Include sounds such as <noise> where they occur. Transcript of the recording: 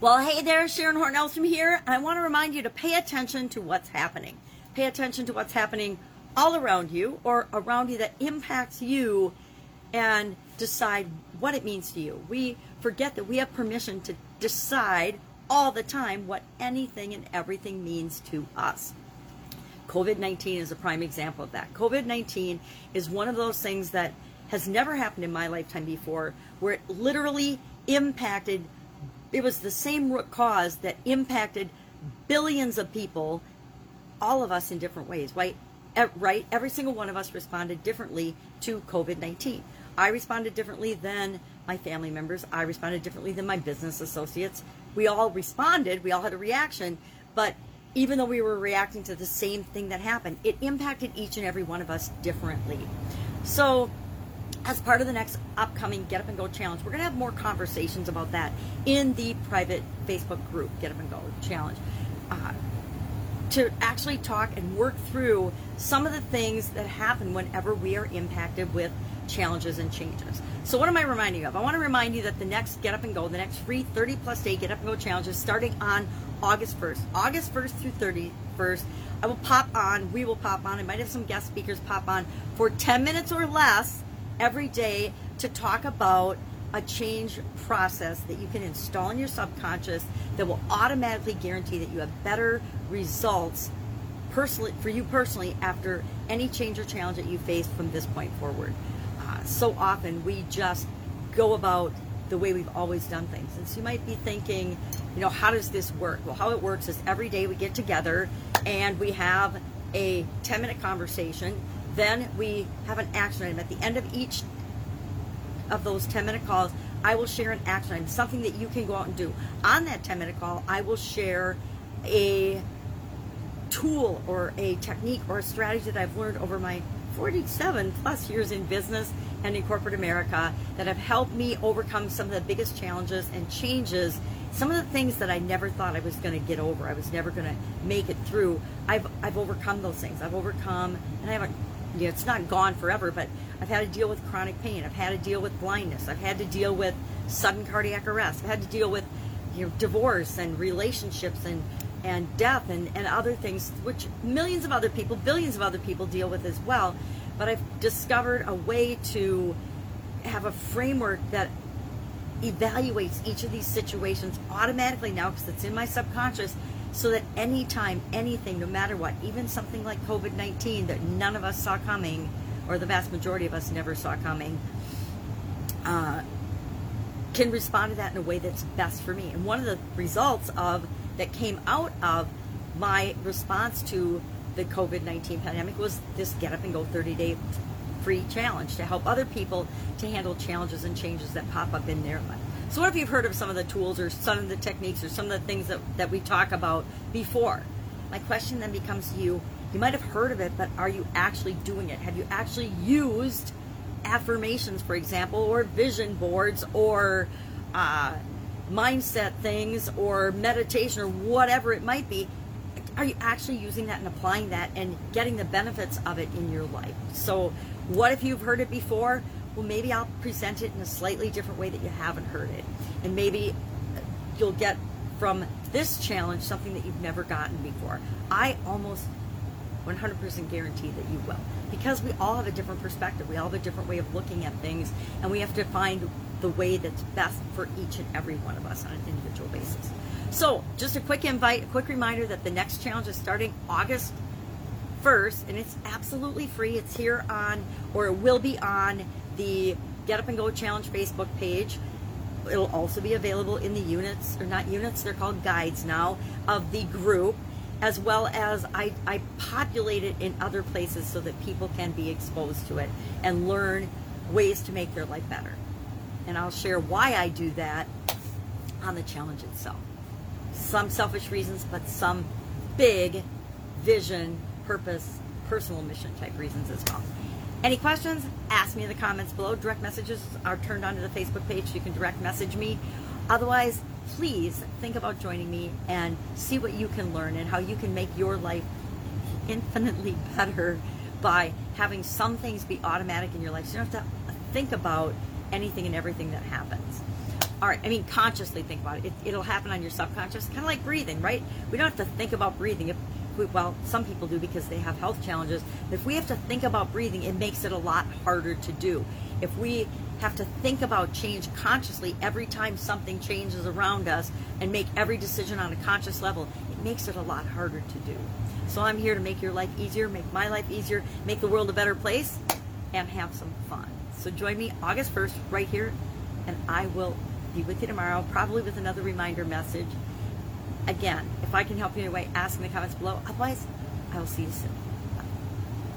Well, hey there, Sharon Horton from here. I want to remind you to pay attention to what's happening. Pay attention to what's happening all around you or around you that impacts you and decide what it means to you. We forget that we have permission to decide all the time what anything and everything means to us. COVID 19 is a prime example of that. COVID 19 is one of those things that has never happened in my lifetime before, where it literally impacted it was the same root cause that impacted billions of people, all of us in different ways, right? Right? Every single one of us responded differently to COVID 19. I responded differently than my family members. I responded differently than my business associates. We all responded, we all had a reaction, but even though we were reacting to the same thing that happened, it impacted each and every one of us differently. So, as part of the next upcoming Get Up and Go challenge. We're going to have more conversations about that in the private Facebook group, Get Up and Go challenge. Uh, to actually talk and work through some of the things that happen whenever we are impacted with challenges and changes. So, what am I reminding you of? I want to remind you that the next Get Up and Go, the next free 30 plus day Get Up and Go challenge is starting on August 1st. August 1st through 31st. I will pop on, we will pop on, I might have some guest speakers pop on for 10 minutes or less every day to talk about a change process that you can install in your subconscious that will automatically guarantee that you have better results personally for you personally after any change or challenge that you face from this point forward. Uh, so often we just go about the way we've always done things. And so you might be thinking, you know, how does this work? Well, how it works is every day we get together and we have a 10 minute conversation then we have an action item. At the end of each of those 10 minute calls, I will share an action item, something that you can go out and do. On that 10 minute call, I will share a tool or a technique or a strategy that I've learned over my 47 plus years in business and in corporate America that have helped me overcome some of the biggest challenges and changes. Some of the things that I never thought I was going to get over, I was never going to make it through. I've, I've overcome those things. I've overcome, and I haven't know, it's not gone forever, but I've had to deal with chronic pain. I've had to deal with blindness. I've had to deal with sudden cardiac arrest. I've had to deal with you know, divorce and relationships and and death and, and other things, which millions of other people, billions of other people deal with as well. But I've discovered a way to have a framework that evaluates each of these situations automatically now because it's in my subconscious so that anytime, anything, no matter what, even something like COVID 19 that none of us saw coming, or the vast majority of us never saw coming, uh, can respond to that in a way that's best for me. And one of the results of that came out of my response to the COVID 19 pandemic was this Get Up and Go 30 day free challenge to help other people to handle challenges and changes that pop up in their life. So, what if you've heard of some of the tools or some of the techniques or some of the things that, that we talk about before? My question then becomes to you you might have heard of it, but are you actually doing it? Have you actually used affirmations, for example, or vision boards or uh, mindset things or meditation or whatever it might be? Are you actually using that and applying that and getting the benefits of it in your life? So, what if you've heard it before? Well, maybe I'll present it in a slightly different way that you haven't heard it. And maybe you'll get from this challenge something that you've never gotten before. I almost 100% guarantee that you will. Because we all have a different perspective, we all have a different way of looking at things, and we have to find the way that's best for each and every one of us on an individual basis. So, just a quick invite, a quick reminder that the next challenge is starting August 1st, and it's absolutely free. It's here on, or it will be on the Get Up and Go Challenge Facebook page. It'll also be available in the units, or not units, they're called guides now, of the group, as well as I, I populate it in other places so that people can be exposed to it and learn ways to make their life better. And I'll share why I do that on the challenge itself. Some selfish reasons, but some big vision, purpose, personal mission type reasons as well. Any questions? Ask me in the comments below. Direct messages are turned onto the Facebook page. So you can direct message me. Otherwise, please think about joining me and see what you can learn and how you can make your life infinitely <laughs> better by having some things be automatic in your life. So you don't have to think about anything and everything that happens. all right, I mean, consciously think about it. it it'll happen on your subconscious, kind of like breathing, right? We don't have to think about breathing. If we, well, some people do because they have health challenges. If we have to think about breathing, it makes it a lot harder to do. If we have to think about change consciously every time something changes around us and make every decision on a conscious level, it makes it a lot harder to do. So I'm here to make your life easier, make my life easier, make the world a better place, and have some fun. So join me August 1st right here, and I will be with you tomorrow, probably with another reminder message. Again, if I can help you in any way, ask in the comments below. Otherwise, I will see you soon.